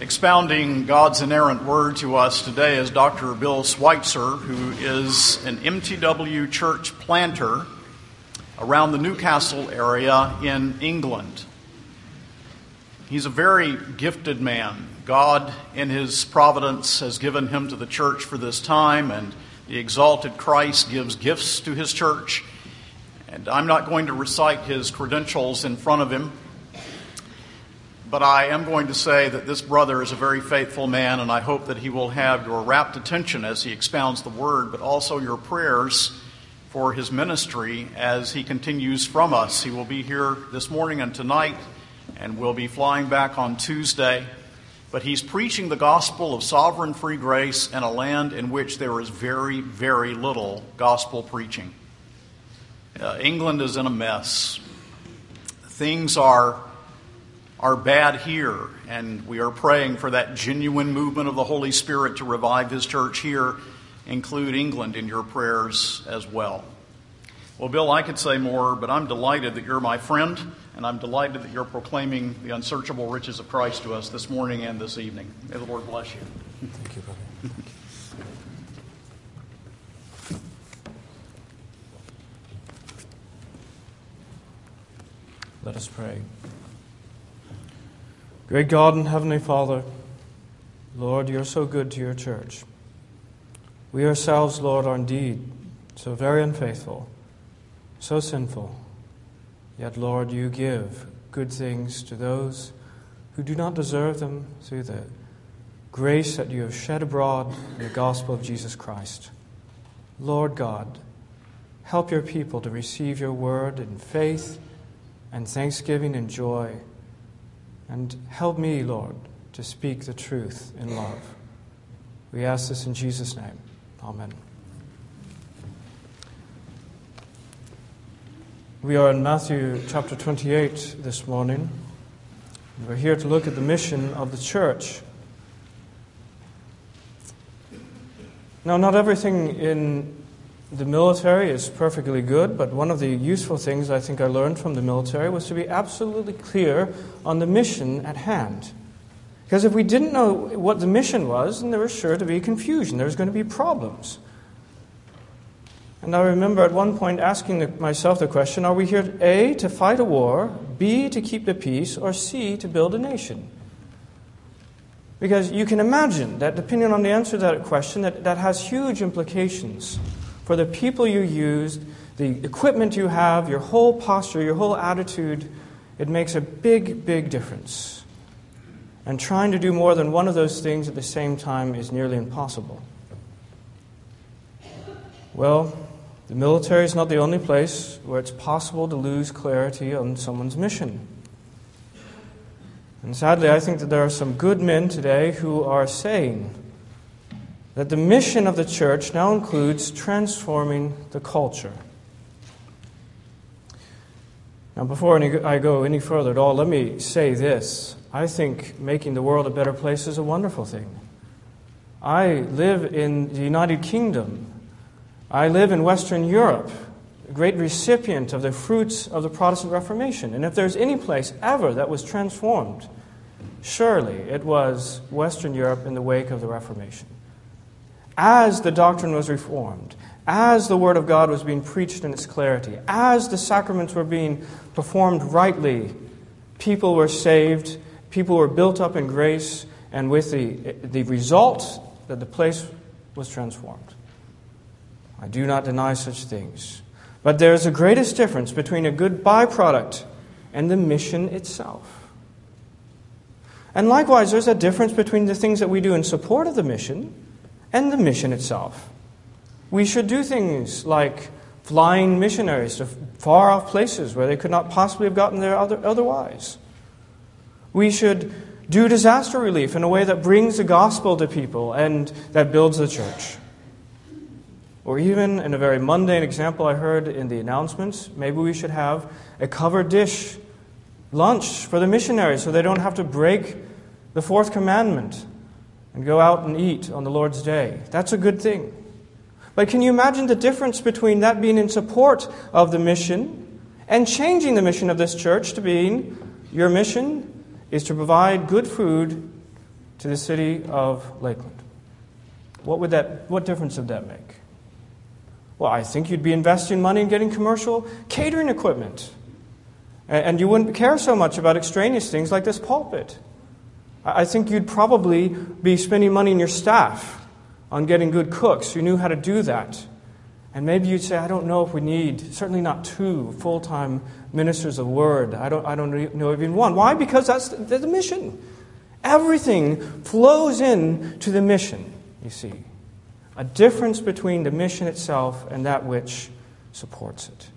Expounding God's inerrant word to us today is Dr. Bill Schweitzer, who is an MTW church planter around the Newcastle area in England. He's a very gifted man. God, in his providence, has given him to the church for this time, and the exalted Christ gives gifts to his church. And I'm not going to recite his credentials in front of him. But I am going to say that this brother is a very faithful man, and I hope that he will have your rapt attention as he expounds the word, but also your prayers for his ministry as he continues from us. He will be here this morning and tonight, and will be flying back on Tuesday. But he's preaching the gospel of sovereign free grace in a land in which there is very, very little gospel preaching. Uh, England is in a mess. Things are are bad here, and we are praying for that genuine movement of the Holy Spirit to revive His church here. Include England in your prayers as well. Well, Bill, I could say more, but I'm delighted that you're my friend, and I'm delighted that you're proclaiming the unsearchable riches of Christ to us this morning and this evening. May the Lord bless you. Thank you, brother. Let us pray. Great God and Heavenly Father, Lord, you're so good to your church. We ourselves, Lord, are indeed so very unfaithful, so sinful. Yet, Lord, you give good things to those who do not deserve them through the grace that you have shed abroad in the gospel of Jesus Christ. Lord God, help your people to receive your word in faith and thanksgiving and joy and help me, Lord, to speak the truth in love. We ask this in Jesus' name. Amen. We are in Matthew chapter 28 this morning. We're here to look at the mission of the church. Now, not everything in the military is perfectly good, but one of the useful things I think I learned from the military was to be absolutely clear on the mission at hand. Because if we didn't know what the mission was, then there was sure to be confusion. There was going to be problems. And I remember at one point asking the, myself the question are we here, A, to fight a war, B, to keep the peace, or C, to build a nation? Because you can imagine that depending on the answer to that question, that, that has huge implications for the people you used, the equipment you have, your whole posture, your whole attitude, it makes a big, big difference. And trying to do more than one of those things at the same time is nearly impossible. Well, the military is not the only place where it's possible to lose clarity on someone's mission. And sadly, I think that there are some good men today who are saying, that the mission of the church now includes transforming the culture. Now, before I go any further at all, let me say this. I think making the world a better place is a wonderful thing. I live in the United Kingdom. I live in Western Europe, a great recipient of the fruits of the Protestant Reformation. And if there's any place ever that was transformed, surely it was Western Europe in the wake of the Reformation as the doctrine was reformed, as the Word of God was being preached in its clarity, as the sacraments were being performed rightly, people were saved, people were built up in grace, and with the, the result that the place was transformed. I do not deny such things. But there is a greatest difference between a good byproduct and the mission itself. And likewise, there's a difference between the things that we do in support of the mission and the mission itself. We should do things like flying missionaries to far off places where they could not possibly have gotten there other, otherwise. We should do disaster relief in a way that brings the gospel to people and that builds the church. Or even in a very mundane example I heard in the announcements, maybe we should have a covered dish lunch for the missionaries so they don't have to break the fourth commandment and go out and eat on the Lord's day. That's a good thing. But can you imagine the difference between that being in support of the mission and changing the mission of this church to being your mission is to provide good food to the city of Lakeland. What, would that, what difference would that make? Well, I think you'd be investing money in getting commercial catering equipment. And you wouldn't care so much about extraneous things like this pulpit. I think you'd probably be spending money in your staff on getting good cooks who knew how to do that. And maybe you'd say, I don't know if we need, certainly not two full time ministers of word. I don't, I don't know even one. Why? Because that's the, the mission. Everything flows in to the mission, you see. A difference between the mission itself and that which supports it.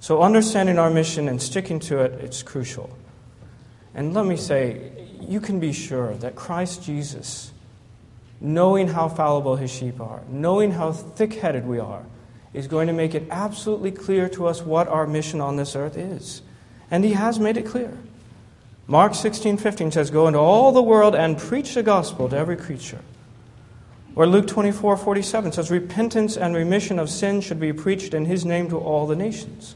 So, understanding our mission and sticking to it, it's crucial. And let me say, you can be sure that Christ Jesus, knowing how fallible his sheep are, knowing how thick headed we are, is going to make it absolutely clear to us what our mission on this earth is. And he has made it clear. Mark 16, 15 says, Go into all the world and preach the gospel to every creature. Or Luke 24, 47 says, Repentance and remission of sin should be preached in his name to all the nations.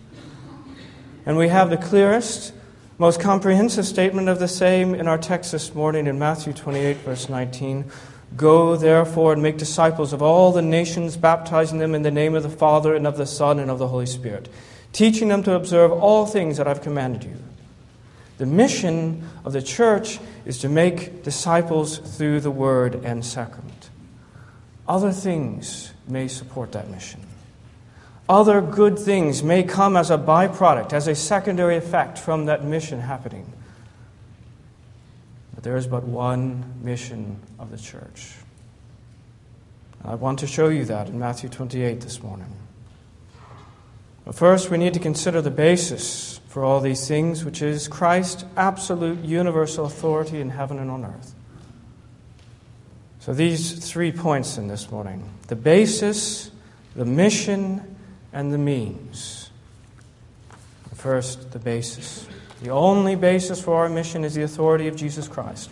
And we have the clearest, most comprehensive statement of the same in our text this morning in Matthew 28, verse 19. Go, therefore, and make disciples of all the nations, baptizing them in the name of the Father, and of the Son, and of the Holy Spirit, teaching them to observe all things that I've commanded you. The mission of the church is to make disciples through the word and sacrament. Other things may support that mission. Other good things may come as a byproduct, as a secondary effect from that mission happening. But there is but one mission of the church. and I want to show you that in Matthew 28 this morning. But first, we need to consider the basis for all these things, which is Christ's absolute universal authority in heaven and on earth. So, these three points in this morning the basis, the mission, and the means. First, the basis. The only basis for our mission is the authority of Jesus Christ.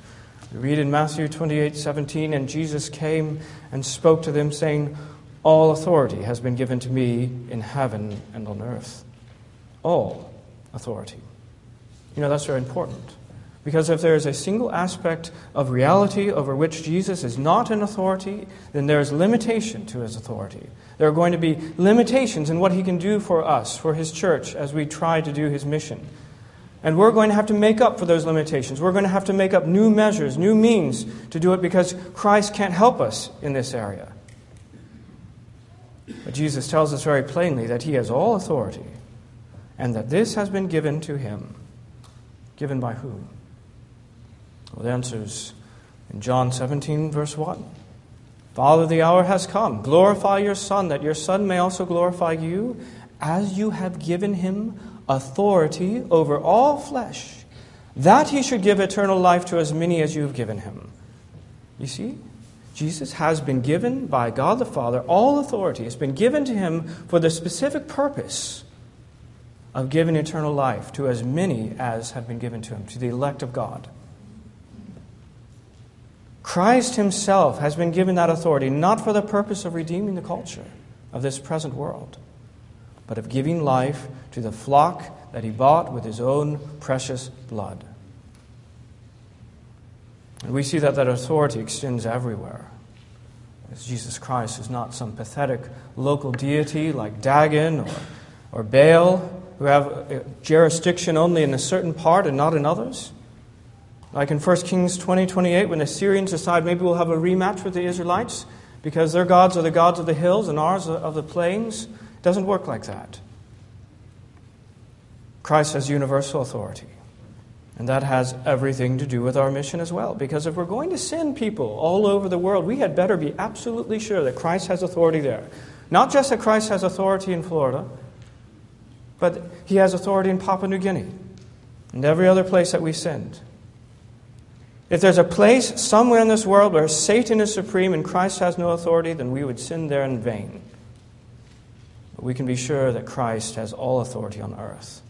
We read in Matthew 28 17, and Jesus came and spoke to them, saying, All authority has been given to me in heaven and on earth. All authority. You know, that's very important. Because if there is a single aspect of reality over which Jesus is not an authority, then there is limitation to his authority. There are going to be limitations in what he can do for us, for his church, as we try to do his mission. And we're going to have to make up for those limitations. We're going to have to make up new measures, new means to do it because Christ can't help us in this area. But Jesus tells us very plainly that he has all authority and that this has been given to him. Given by whom? Well, the answer is in John 17, verse 1. Father, the hour has come. Glorify your Son, that your Son may also glorify you, as you have given him authority over all flesh, that he should give eternal life to as many as you have given him. You see? Jesus has been given by God the Father all authority. It's been given to him for the specific purpose of giving eternal life to as many as have been given to him, to the elect of God. Christ himself has been given that authority not for the purpose of redeeming the culture of this present world but of giving life to the flock that he bought with his own precious blood. And we see that that authority extends everywhere. As Jesus Christ is not some pathetic local deity like Dagon or, or Baal, who have uh, jurisdiction only in a certain part and not in others. Like in 1 Kings 20 28, when the Syrians decide maybe we'll have a rematch with the Israelites because their gods are the gods of the hills and ours are of the plains. It doesn't work like that. Christ has universal authority. And that has everything to do with our mission as well. Because if we're going to send people all over the world, we had better be absolutely sure that Christ has authority there. Not just that Christ has authority in Florida, but he has authority in Papua New Guinea and every other place that we send. If there's a place somewhere in this world where Satan is supreme and Christ has no authority, then we would sin there in vain. But we can be sure that Christ has all authority on earth.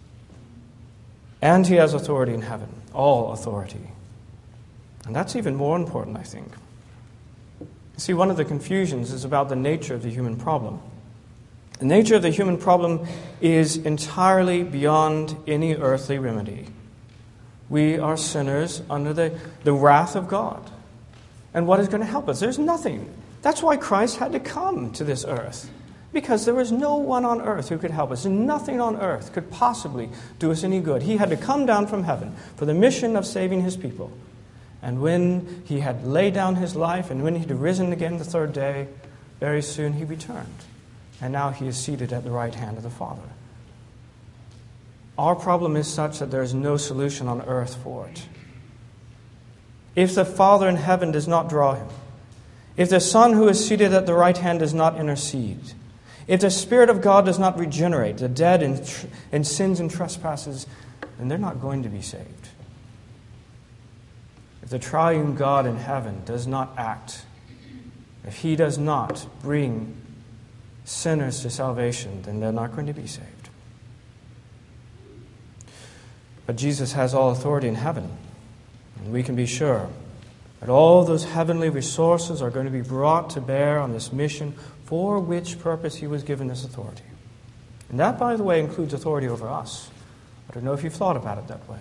And he has authority in heaven, all authority. And that's even more important, I think. You see, one of the confusions is about the nature of the human problem. The nature of the human problem is entirely beyond any earthly remedy. We are sinners under the, the wrath of God. And what is going to help us? There's nothing. That's why Christ had to come to this earth. Because there was no one on earth who could help us. Nothing on earth could possibly do us any good. He had to come down from heaven for the mission of saving his people. And when he had laid down his life and when he had risen again the third day, very soon he returned. And now he is seated at the right hand of the Father. Our problem is such that there is no solution on earth for it. If the Father in heaven does not draw him, if the Son who is seated at the right hand does not intercede, if the Spirit of God does not regenerate the dead in, in sins and trespasses, then they're not going to be saved. If the triune God in heaven does not act, if he does not bring sinners to salvation, then they're not going to be saved. But Jesus has all authority in heaven. And we can be sure that all those heavenly resources are going to be brought to bear on this mission for which purpose he was given this authority. And that, by the way, includes authority over us. I don't know if you've thought about it that way.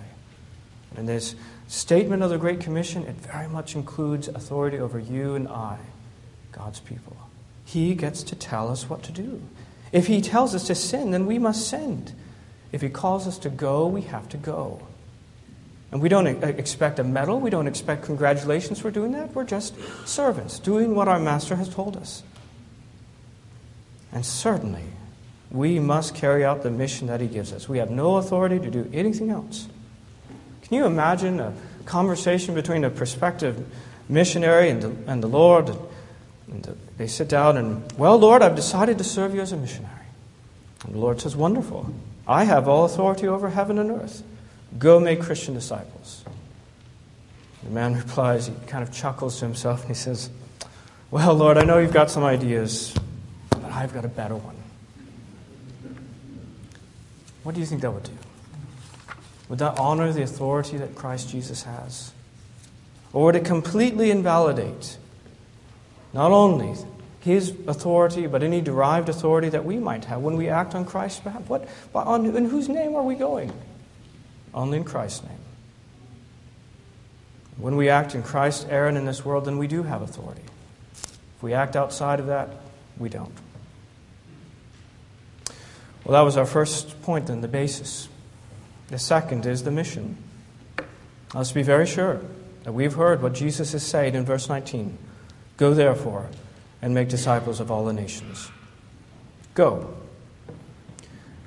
In this statement of the Great Commission, it very much includes authority over you and I, God's people. He gets to tell us what to do. If he tells us to sin, then we must sin. If He calls us to go, we have to go. And we don't expect a medal, we don't expect congratulations for doing that. We're just servants, doing what our Master has told us. And certainly, we must carry out the mission that He gives us. We have no authority to do anything else. Can you imagine a conversation between a prospective missionary and the, and the Lord? And the, they sit down and, well, Lord, I've decided to serve you as a missionary. And the Lord says, wonderful. I have all authority over heaven and earth. Go make Christian disciples. The man replies, he kind of chuckles to himself, and he says, Well, Lord, I know you've got some ideas, but I've got a better one. What do you think that would do? Would that honor the authority that Christ Jesus has? Or would it completely invalidate not only his authority, but any derived authority that we might have when we act on Christ's behalf. What, on, in whose name are we going? Only in Christ's name. When we act in Christ's errand in this world, then we do have authority. If we act outside of that, we don't. Well, that was our first point, then, the basis. The second is the mission. Let's be very sure that we've heard what Jesus is saying in verse 19. Go therefore and make disciples of all the nations. Go.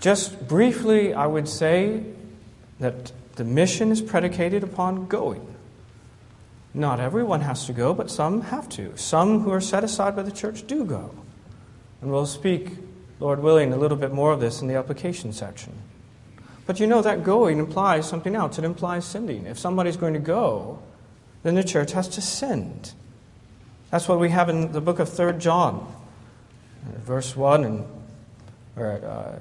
Just briefly, I would say that the mission is predicated upon going. Not everyone has to go, but some have to. Some who are set aside by the church do go. And we'll speak, Lord willing, a little bit more of this in the application section. But you know, that going implies something else. It implies sending. If somebody's going to go, then the church has to send. That's what we have in the book of 3 John, verse 1 and or, uh,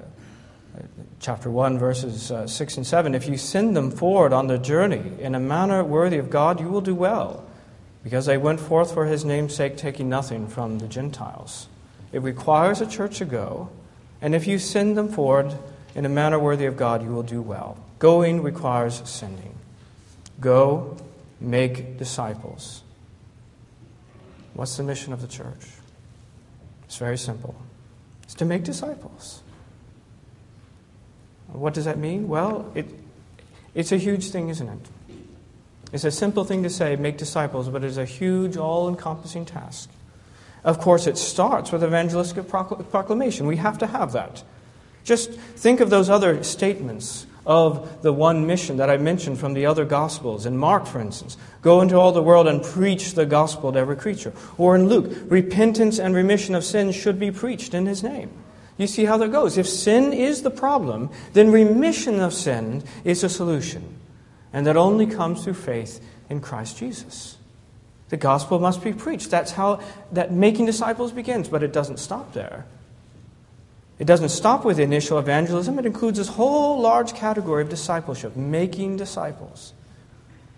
chapter 1, verses uh, 6 and 7. If you send them forward on their journey in a manner worthy of God, you will do well, because they went forth for his name's sake, taking nothing from the Gentiles. It requires a church to go, and if you send them forward in a manner worthy of God, you will do well. Going requires sending. Go, make disciples. What's the mission of the church? It's very simple it's to make disciples. What does that mean? Well, it, it's a huge thing, isn't it? It's a simple thing to say, make disciples, but it's a huge, all encompassing task. Of course, it starts with evangelistic proclamation. We have to have that. Just think of those other statements of the one mission that I mentioned from the other Gospels. In Mark, for instance, go into all the world and preach the gospel to every creature. Or in Luke, repentance and remission of sins should be preached in his name. You see how that goes. If sin is the problem, then remission of sin is a solution. And that only comes through faith in Christ Jesus. The gospel must be preached. That's how that making disciples begins, but it doesn't stop there. It doesn't stop with initial evangelism, it includes this whole large category of discipleship, making disciples.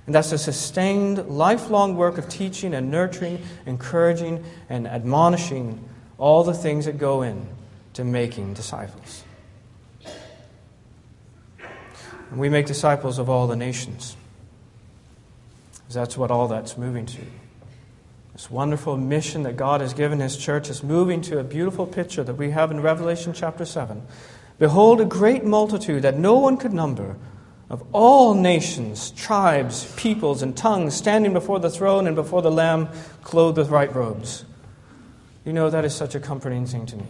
And that's a sustained, lifelong work of teaching and nurturing, encouraging, and admonishing all the things that go in to making disciples. And we make disciples of all the nations. Because that's what all that's moving to. This wonderful mission that God has given His church is moving to a beautiful picture that we have in Revelation chapter 7. Behold, a great multitude that no one could number of all nations, tribes, peoples, and tongues standing before the throne and before the Lamb, clothed with white robes. You know, that is such a comforting thing to me.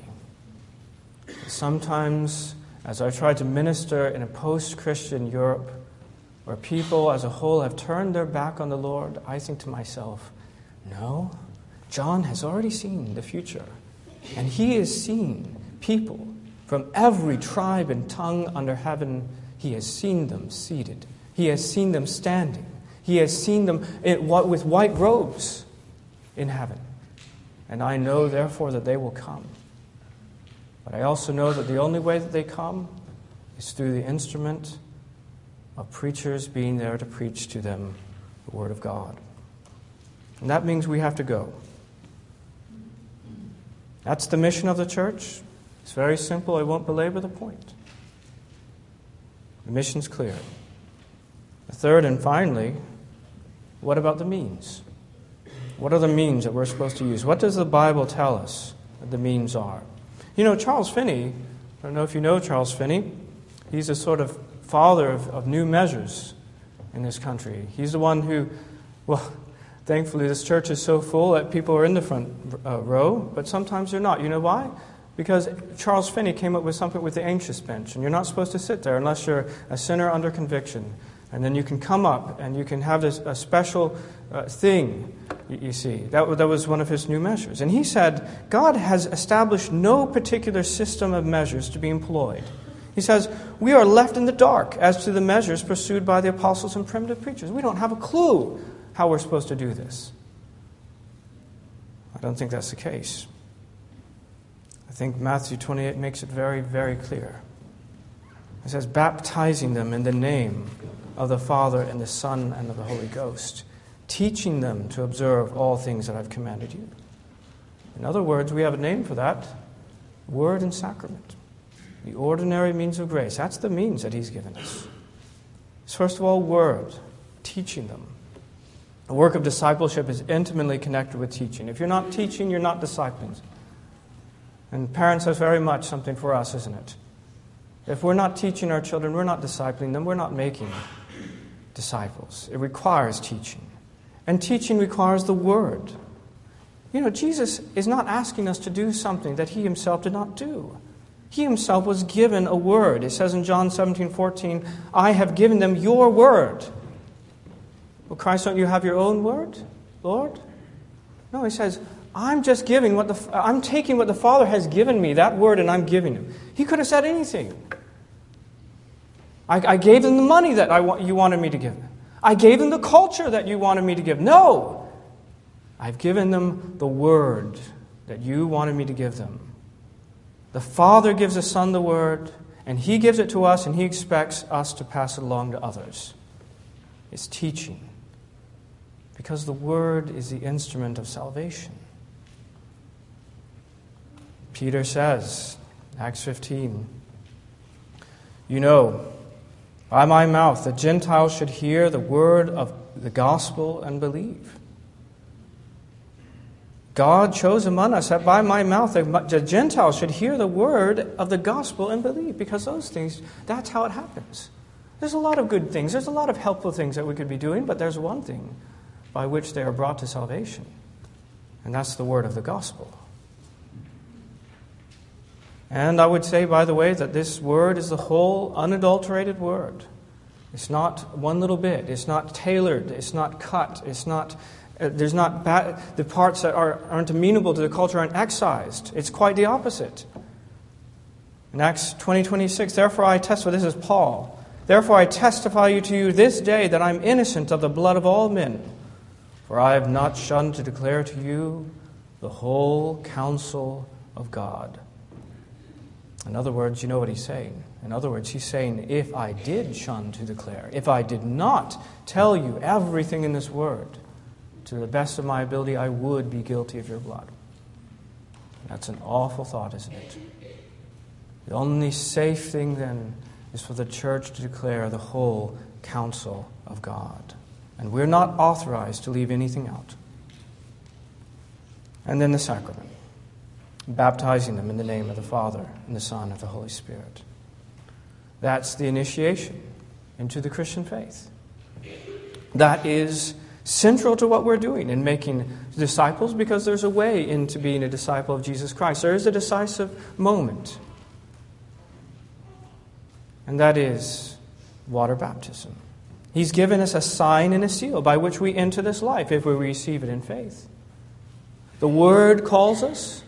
Sometimes, as I try to minister in a post Christian Europe, where people as a whole have turned their back on the Lord, I think to myself, no, John has already seen the future. And he has seen people from every tribe and tongue under heaven. He has seen them seated, he has seen them standing, he has seen them with white robes in heaven. And I know, therefore, that they will come. But I also know that the only way that they come is through the instrument of preachers being there to preach to them the Word of God. And that means we have to go. That's the mission of the church. It's very simple. I won't belabor the point. The mission's clear. The third and finally, what about the means? What are the means that we're supposed to use? What does the Bible tell us that the means are? You know, Charles Finney, I don't know if you know Charles Finney, he's a sort of father of, of new measures in this country. He's the one who, well, thankfully, this church is so full that people are in the front uh, row, but sometimes they're not. You know why? Because Charles Finney came up with something with the anxious bench, and you're not supposed to sit there unless you're a sinner under conviction. And then you can come up and you can have this, a special uh, thing, you, you see. That, that was one of his new measures. And he said, God has established no particular system of measures to be employed. He says, We are left in the dark as to the measures pursued by the apostles and primitive preachers. We don't have a clue how we're supposed to do this. I don't think that's the case. I think Matthew 28 makes it very, very clear. It says, baptizing them in the name of the Father and the Son and of the Holy Ghost, teaching them to observe all things that I've commanded you. In other words, we have a name for that word and sacrament. The ordinary means of grace. That's the means that He's given us. It's first of all, word, teaching them. The work of discipleship is intimately connected with teaching. If you're not teaching, you're not discipling. And parents, that's very much something for us, isn't it? If we're not teaching our children, we're not discipling them, we're not making disciples. It requires teaching. And teaching requires the word. You know, Jesus is not asking us to do something that he himself did not do. He himself was given a word. It says in John 17, 14, I have given them your word. Well, Christ, don't you have your own word, Lord? No, he says, I'm just giving what the, I'm taking what the Father has given me, that word, and I'm giving him. He could have said anything. I, I gave them the money that I, you wanted me to give them. I gave them the culture that you wanted me to give. No! I've given them the word that you wanted me to give them. The Father gives the Son the word, and He gives it to us, and He expects us to pass it along to others. It's teaching because the Word is the instrument of salvation. Peter says, Acts 15, You know, by my mouth the Gentiles should hear the word of the gospel and believe. God chose among us that by my mouth the Gentiles should hear the word of the gospel and believe, because those things, that's how it happens. There's a lot of good things, there's a lot of helpful things that we could be doing, but there's one thing by which they are brought to salvation. And that's the word of the gospel. And I would say, by the way, that this word is the whole unadulterated word. It's not one little bit. It's not tailored. It's not cut. It's not, uh, there's not bad, the parts that are, aren't amenable to the culture aren't excised. It's quite the opposite. In Acts 20 26, therefore I testify, this is Paul, therefore I testify you to you this day that I'm innocent of the blood of all men. For I have not shunned to declare to you the whole counsel of God. In other words, you know what he's saying. In other words, he's saying, if I did shun to declare, if I did not tell you everything in this word, to the best of my ability, I would be guilty of your blood. That's an awful thought, isn't it? The only safe thing then is for the church to declare the whole counsel of God. And we're not authorized to leave anything out. And then the sacrament, baptizing them in the name of the Father, and the Son, and the Holy Spirit. That's the initiation into the Christian faith. That is central to what we're doing in making disciples because there's a way into being a disciple of Jesus Christ. There is a decisive moment, and that is water baptism. He's given us a sign and a seal by which we enter this life if we receive it in faith. The Word calls us,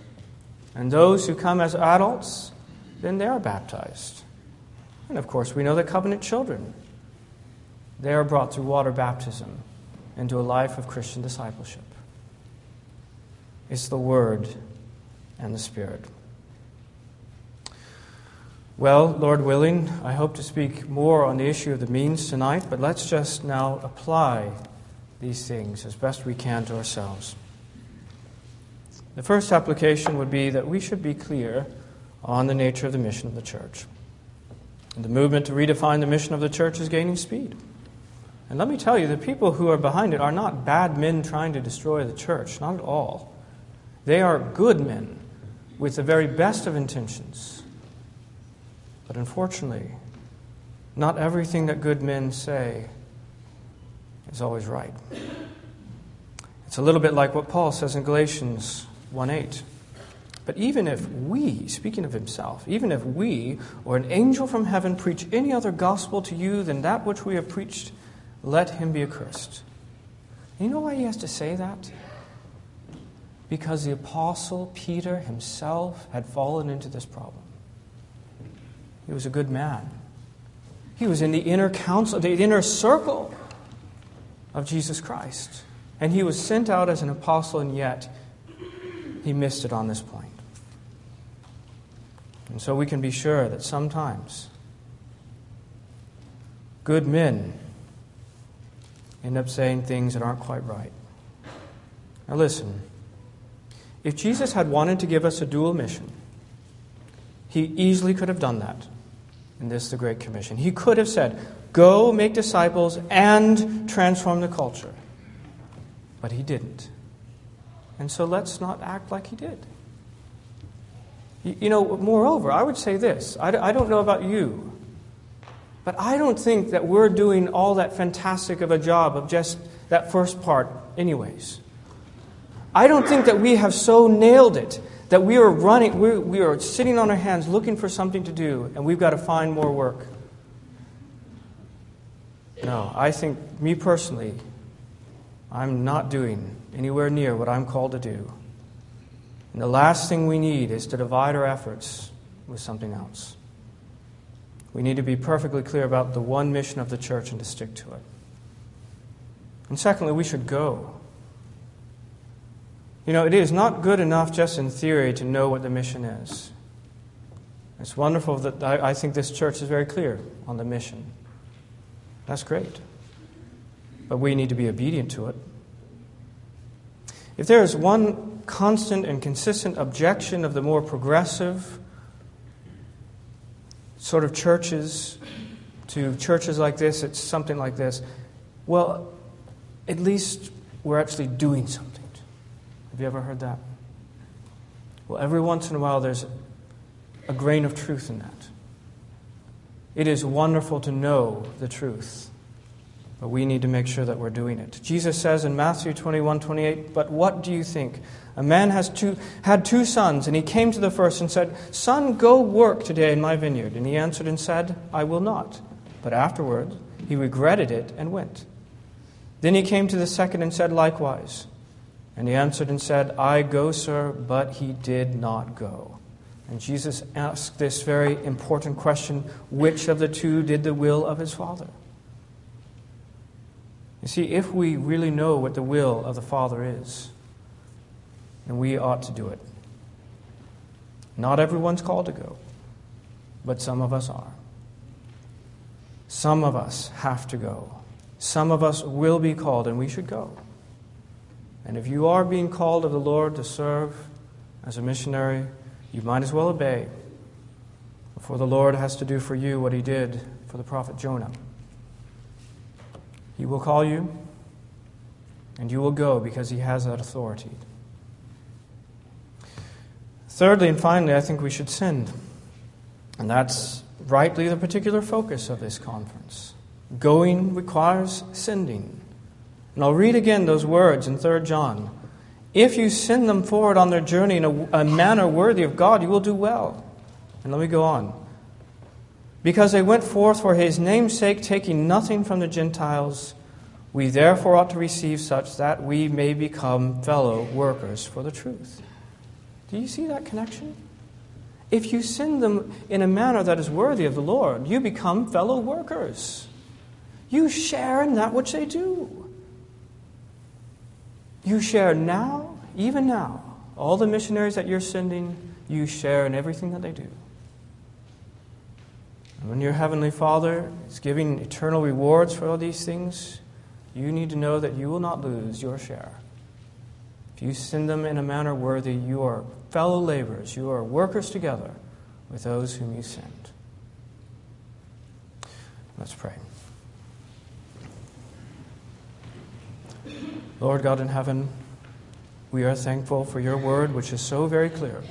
and those who come as adults, then they are baptized. And of course, we know that covenant children, they are brought through water baptism into a life of Christian discipleship. It's the Word and the Spirit. Well, Lord willing, I hope to speak more on the issue of the means tonight, but let's just now apply these things as best we can to ourselves. The first application would be that we should be clear on the nature of the mission of the church. And the movement to redefine the mission of the church is gaining speed. And let me tell you, the people who are behind it are not bad men trying to destroy the church, not at all. They are good men with the very best of intentions. But unfortunately, not everything that good men say is always right. It's a little bit like what Paul says in Galatians 1 8. But even if we, speaking of himself, even if we or an angel from heaven preach any other gospel to you than that which we have preached, let him be accursed. you know why he has to say that? Because the apostle Peter himself had fallen into this problem. He was a good man. He was in the inner council, the inner circle of Jesus Christ. And he was sent out as an apostle, and yet he missed it on this point. And so we can be sure that sometimes good men end up saying things that aren't quite right. Now, listen if Jesus had wanted to give us a dual mission, he easily could have done that in this, the Great Commission. He could have said, Go make disciples and transform the culture. But he didn't. And so let's not act like he did. You know, moreover, I would say this I don't know about you, but I don't think that we're doing all that fantastic of a job of just that first part, anyways. I don't think that we have so nailed it that we are running, we we are sitting on our hands looking for something to do, and we've got to find more work. No, I think, me personally, I'm not doing anywhere near what I'm called to do. And the last thing we need is to divide our efforts with something else. We need to be perfectly clear about the one mission of the church and to stick to it. And secondly, we should go. You know, it is not good enough just in theory to know what the mission is. It's wonderful that I, I think this church is very clear on the mission. That's great. But we need to be obedient to it. If there is one constant and consistent objection of the more progressive sort of churches to churches like this, it's something like this. Well, at least we're actually doing something. Have you ever heard that? Well, every once in a while there's a grain of truth in that. It is wonderful to know the truth. But we need to make sure that we're doing it. Jesus says in Matthew 21 28, But what do you think? A man has two, had two sons, and he came to the first and said, Son, go work today in my vineyard. And he answered and said, I will not. But afterward, he regretted it and went. Then he came to the second and said likewise. And he answered and said, I go, sir, but he did not go. And Jesus asked this very important question which of the two did the will of his father? You see, if we really know what the will of the Father is, then we ought to do it. Not everyone's called to go, but some of us are. Some of us have to go. Some of us will be called, and we should go. And if you are being called of the Lord to serve as a missionary, you might as well obey. For the Lord has to do for you what he did for the prophet Jonah. He will call you, and you will go because he has that authority. Thirdly and finally, I think we should send. And that's rightly the particular focus of this conference. Going requires sending. And I'll read again those words in 3 John. If you send them forward on their journey in a, a manner worthy of God, you will do well. And let me go on. Because they went forth for his name's sake, taking nothing from the Gentiles, we therefore ought to receive such that we may become fellow workers for the truth. Do you see that connection? If you send them in a manner that is worthy of the Lord, you become fellow workers. You share in that which they do. You share now, even now. All the missionaries that you're sending, you share in everything that they do. And when your Heavenly Father is giving eternal rewards for all these things, you need to know that you will not lose your share. If you send them in a manner worthy, you are fellow laborers, you are workers together with those whom you send. Let's pray. Lord God in heaven, we are thankful for your word, which is so very clear.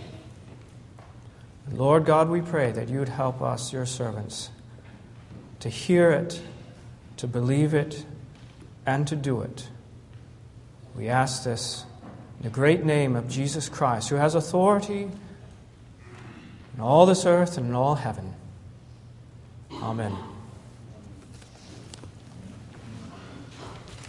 Lord God, we pray that you would help us, your servants, to hear it, to believe it, and to do it. We ask this in the great name of Jesus Christ, who has authority in all this earth and in all heaven. Amen.